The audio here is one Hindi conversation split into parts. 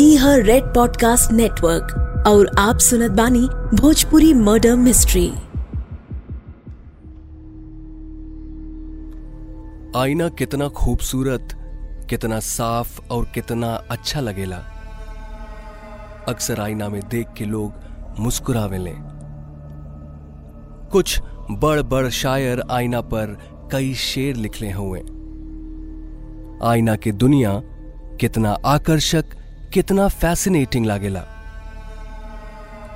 हर रेड पॉडकास्ट नेटवर्क और आप सुनत बानी भोजपुरी मर्डर मिस्ट्री। आईना कितना खूबसूरत, कितना साफ़ और कितना अच्छा लगेला। अक्सर आईना में देख के लोग मुस्कुरावेले कुछ बड़ बड़ शायर आईना पर कई शेर लिखले हुए। आईना की दुनिया कितना आकर्षक कितना फैसिनेटिंग लागेला।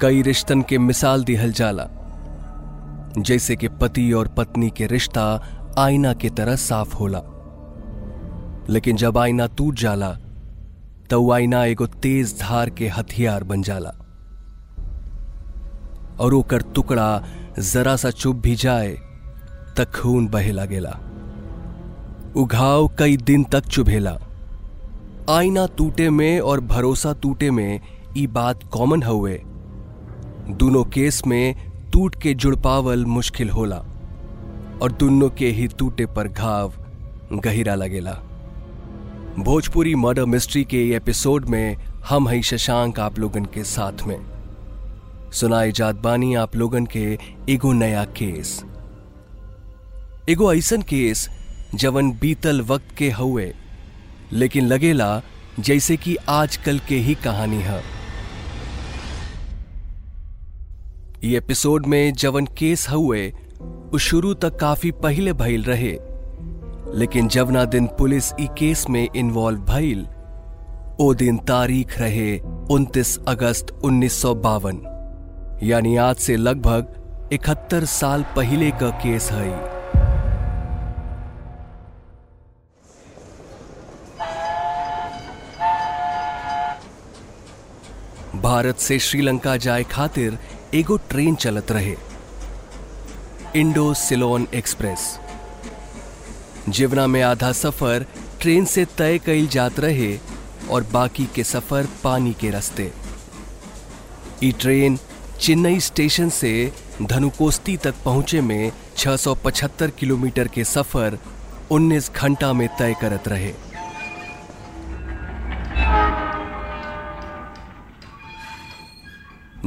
कई रिश्तन के मिसाल दिहल जाला, जैसे कि पति और पत्नी के रिश्ता आईना की तरह साफ़ होला। लेकिन जब आईना टूट जाला तो आईना एगो तेज धार के हथियार बन जाला। और ओकर टुकड़ा जरा सा चुप भी जाए, तक खून बहे लागेला। उघाव कई दिन तक चुभेला। आईना टूटे में और भरोसा टूटे में ई बात कॉमन हुए। दोनों केस में टूट के जुड़ पावल मुश्किल होला और दोनों के ही टूटे पर घाव गहिरा लगेला। भोजपुरी मर्डर मिस्ट्री के एपिसोड में हम हई शशांक आप लोगन के साथ में। सुनाई जात बानी आप लोगन के एगो नया केस। एगो ऐसन केस जवन बीतल वक्त के हुए लेकिन लगेला जैसे कि आजकल के ही कहानी है। ये एपिसोड में जवन केस हुए शुरू तक काफ़ी पहले भइल रहे। लेकिन जवना दिन पुलिस ई केस में इन्वॉल्व भइल, ओ दिन तारीख रहे 29 अगस्त उन्नीस सौ बावन। यानी आज से लगभग इकहत्तर साल पहले का केस है भारत से श्रीलंका जाए खातिर एगो ट्रेन चलत रहे। Indo Ceylon express. जीवना में आधा सफ़र ट्रेन से तय कईल जात रहे और बाकी के सफ़र पानी के रास्ते। ई ट्रेन चेन्नई स्टेशन से धनुकोस्ती तक पहुँचे में 675 किलोमीटर के सफ़र 19 घंटा में तय करत रहे।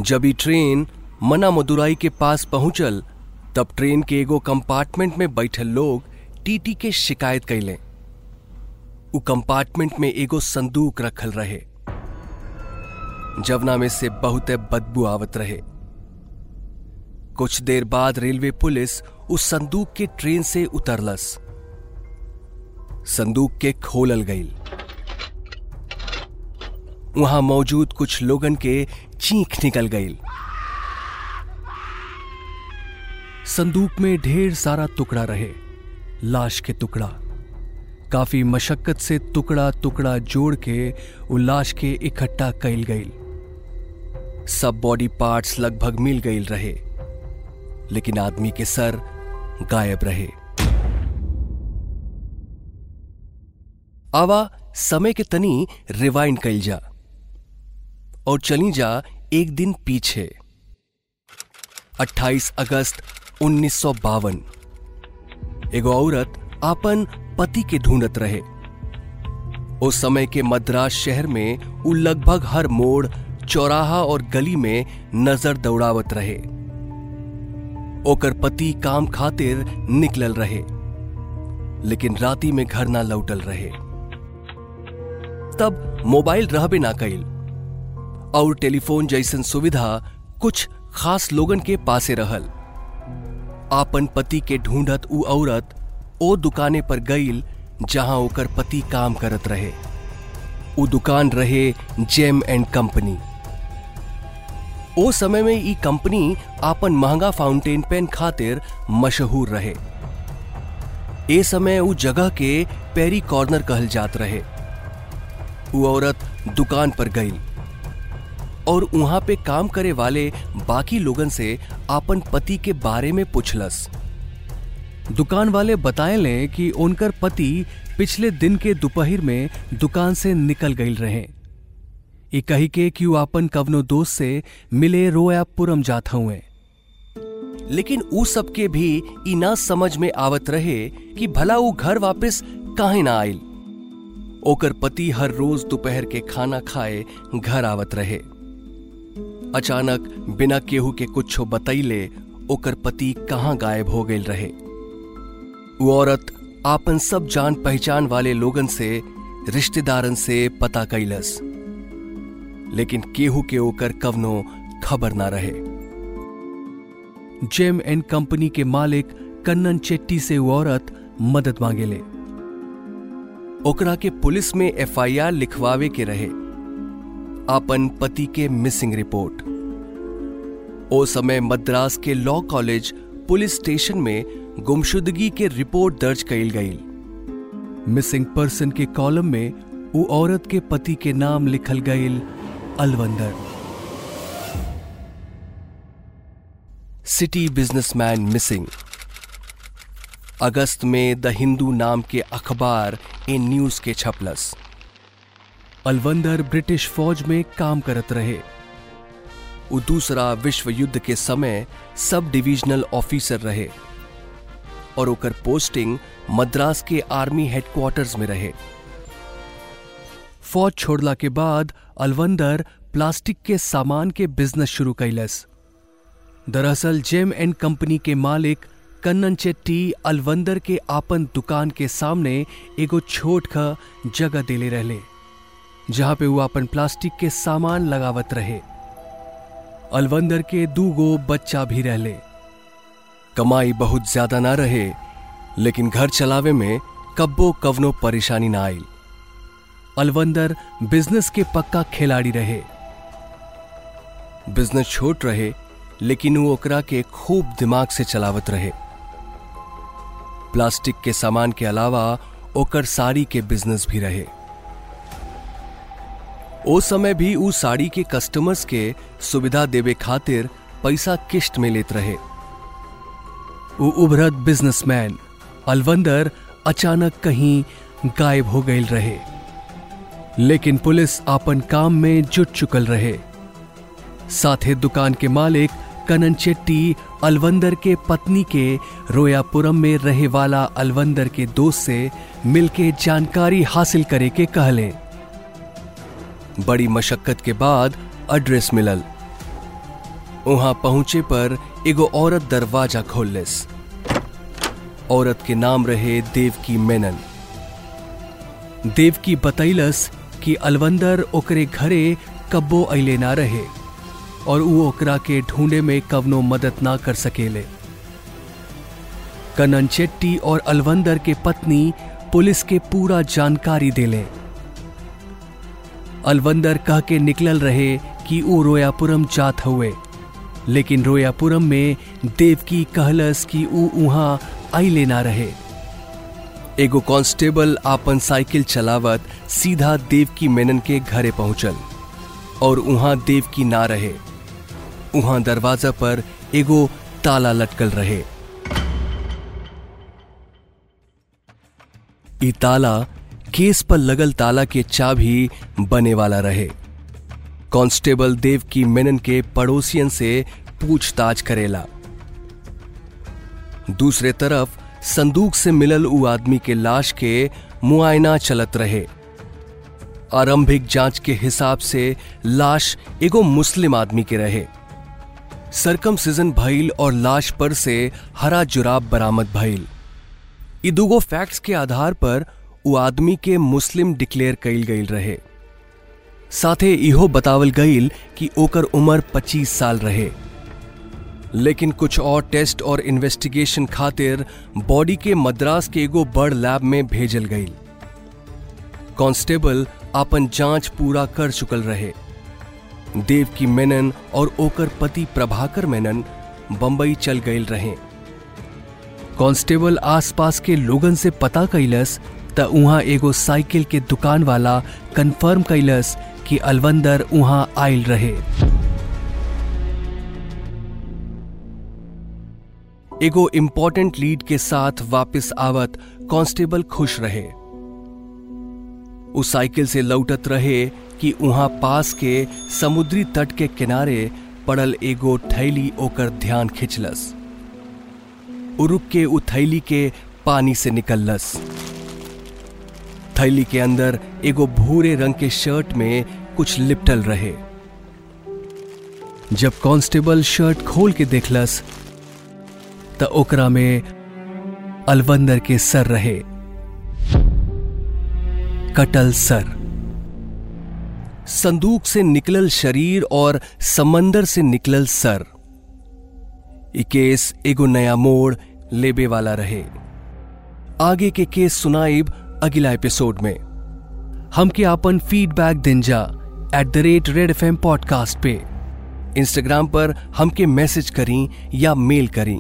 जब ई ट्रेन मना मदुराई के पास पहुंचल, तब ट्रेन के एगो कंपार्टमेंट में बैठल लोग टीटी के शिकायत कैले उ कंपार्टमेंट में एगो संदूक रखल रहे, जवना में से बहुत बदबू आवत रहे। कुछ देर बाद रेलवे पुलिस उस संदूक के ट्रेन से उतरलस। संदूक के खोलल गई वहाँ मौजूद कुछ लोगन के चीख निकल गई संदूक में ढेर सारा टुकड़ा रहे, लाश के टुकड़ा। काफ़ी मशक्कत से टुकड़ा टुकड़ा जोड़ के वो लाश के इकट्ठा कैल गई सब बॉडी पार्ट्स लगभग मिल गई रहे, लेकिन आदमी के सर गायब रहे। आवा, समय के तनी रिवाइंड कैल जा। और चली जा एक दिन पीछे। 28 अगस्त उन्नीस एगो औरत आपन पति के ढूंढत रहे। उस समय के मद्रास शहर में उ लगभग हर मोड़ चौराहा और गली में नज़र दौड़ावत रहे। ओकर पति काम खातिर निकलल रहे, लेकिन राती में घर ना लौटल रहे। तब मोबाइल रहबे ना कईल और टेलीफोन जैसन सुविधा कुछ खास लोगन के पासे रहल। आपन पति के ढूंढत उ औरत ओ दुकाने पर गईल जहाँ ओकर पति काम करत रहे। उ दुकान रहे जेम एंड कंपनी। ओ समय में ई कंपनी आपन महँगा फाउंटेन पेन खातिर मशहूर रहे। ए समय उ जगह के पेरी कॉर्नर कहल जात रहे। उ औरत दुकान पर गई और वहाँ पे काम करे वाले बाकी लोगन से आपन पति के बारे में पूछलस। दुकान वाले बताए ले कि उनकर पति पिछले दिन के दोपहर में दुकान से निकल गई रहे। ई कही के कि वो अपन कवनो दोस्त से मिले रोयापुरम जात हुए। लेकिन उ सबके भी ई ना समझ में आवत रहे कि भला वो घर वापस काहे ना आइल। ओकर पति हर रोज दोपहर के खाना खाए घर आवत रहे। अचानक बिना केहू के कुछो बतैले ओकर पति कहाँ गायब हो गए रहे। वो औरत आपन सब जान पहचान वाले लोगन से, रिश्तेदारन से पता कैलस लेकिन केहू के ओकर कवनो खबर ना रहे। जेम एंड कंपनी के मालिक कन्नन चेट्टी से वो औरत मदद मांगेले। ओकरा के पुलिस में एफआईआर लिखवावे के रहे। आपन पति के मिसिंग रिपोर्ट ओ समय मद्रास के लॉ कॉलेज पुलिस स्टेशन में गुमशुदगी के रिपोर्ट दर्ज कईल गई मिसिंग पर्सन के कॉलम में वो औरत के पति के नाम लिखल गईल अलवंदर। सिटी बिजनेसमैन मिसिंग अगस्त में द हिंदू नाम के अखबार इन न्यूज़ के छपलस। अलवंदर ब्रिटिश फौज में काम करत रहे। वो दूसरा विश्व युद्ध के समय सब डिविजनल ऑफिसर रहे और ओकर पोस्टिंग मद्रास के आर्मी हेडक्वार्टर्स में रहे। फौज छोड़ला के बाद अलवंदर प्लास्टिक के सामान के बिज़नेस शुरू कैलस। दरअसल जेम एंड कंपनी के मालिक कन्नन चेट्टी अलवंदर के आपन दुकान के सामने एगो छोट जगह देले रहले। जहाँ पे वो अपन प्लास्टिक के सामान लगावत रहे। अलवंदर के दू गो बच्चा भी रहले कमाई बहुत ज़्यादा ना रहे, लेकिन घर चलावे में कब्बो कवनो परेशानी ना आई अलवंदर बिज़नेस के पक्का खिलाड़ी रहे। बिज़नेस छोट रहे, लेकिन वो ओकरा के खूब दिमाग से चलावत रहे। प्लास्टिक के सामान के अलावा ओकर साड़ी के बिज़नेस भी रहे। ओ समय भी उ साड़ी के कस्टमर्स के सुविधा देवे खातिर पैसा किश्त में लेत रहे। वो उभरत बिजनेसमैन अलवंदर अचानक कहीं गायब हो गए रहे। लेकिन पुलिस आपन काम में जुट चुकल रहे। साथे दुकान के मालिक कनन चेट्टी अलवंदर के पत्नी के रोयापुरम में रहे वाला अलवंदर के दोस्त से मिलके जानकारी हासिल करे के कहले। बड़ी मशक्कत के बाद एड्रेस मिलल। वहाँ पहुँचे पर एगो औरत दरवाज़ा खोलस औरत के नाम रहे देवकी मेनन। देवकी बतैलस कि अलवंदर ओकरे घरे कब्बो अले ना रहे और वो ओकरा के ढूंढे में कवनो मदद ना कर सकेले। कनन चेट्टी और अलवंदर के पत्नी पुलिस के पूरा जानकारी देले। अलवंदर कह के निकलल रहे कि वो रोयापुरम जात हुए लेकिन रोयापुरम में देवकी कहलस कि ऊ उहाँ आइले ना रहे। एगो कांस्टेबल आपन साइकिल चलावत सीधा देवकी मेनन के घरे पहुंचल और उहाँ देवकी ना रहे। उहाँ दरवाज़ा पर एगो ताला लटकल रहे। ताला केस पर लगल ताला के चाबी बने वाला रहे। कांस्टेबल देव की मेनन के पड़ोसियन से पूछताछ करेला। दूसरे तरफ़, संदूक से मिलल उ आदमी के लाश के मुआयना चलत रहे। आरंभिक जाँच के हिसाब से लाश एगो मुस्लिम आदमी के रहे। सरकम सीज़न भइल और लाश पर से हरा जुराब बरामद भइल। ई दूगो फैक्ट्स के आधार पर उ आदमी के मुस्लिम डिक्लेयर कइल गईल रहे। साथे इहो बतावल गईल कि ओकर उम्र 25 साल रहे। लेकिन कुछ और टेस्ट और इन्वेस्टिगेशन खातिर बॉडी के मद्रास के एगो बड़ लैब में भेजल गईल कांस्टेबल अपन जाँच पूरा कर चुकल रहे। देव की मेनन और ओकर पति प्रभाकर मेनन बंबई चल गए रहे। कांस्टेबल आसपास के लोगन से पता कैलस त उहाँ एगो साइकिल के दुकान वाला कन्फर्म कैलस कि अलवंदर उहाँ आयल रहे। एगो इम्पोर्टेंट लीड के साथ वापस आवत कांस्टेबल खुश रहे। उस साइकिल से लौटत रहे कि वहाँ पास के समुद्री तट के किनारे पड़ल एगो थैली ओकर ध्यान खिंचलस। उरुक के उ थैली के पानी से निकललस। थैली के अंदर एगो भूरे रंग के शर्ट में कुछ लिपटल रहे। जब कांस्टेबल शर्ट खोल के देखलस, त ओकरा में अलवंदर के सर रहे। कटल सर। संदूक से निकलल शरीर और समंदर से निकलल सर। केस एगो नया मोड़ लेबे वाला रहे। आगे के केस सुनाइब अगला एपिसोड में। हमके आपन फीडबैक दिन जा at the rate Red F M podcast पे। इंस्टाग्राम पर हमके मैसेज करी या मेल करी।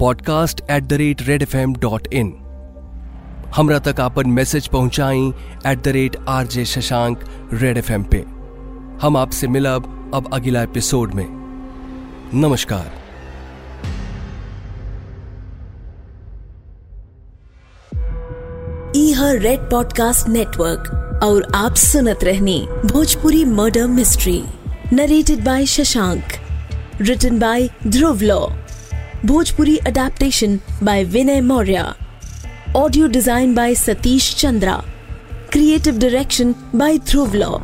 Podcast at the rate Red F M dot in हमरा तक आपन मैसेज पहुंचाई at the rate R J Shashank Red F M पे। हम आपसे मिलब अब अगला एपिसोड में। नमस्कार। रेड पॉडकास्ट नेटवर्क और आप सुनत रहनी Bhojpuri murder mystery narrated by Shashank written by Dhruv Law Bhojpuri adaptation by Vinay Maurya audio design by Satish Chandra creative direction by Dhruv Law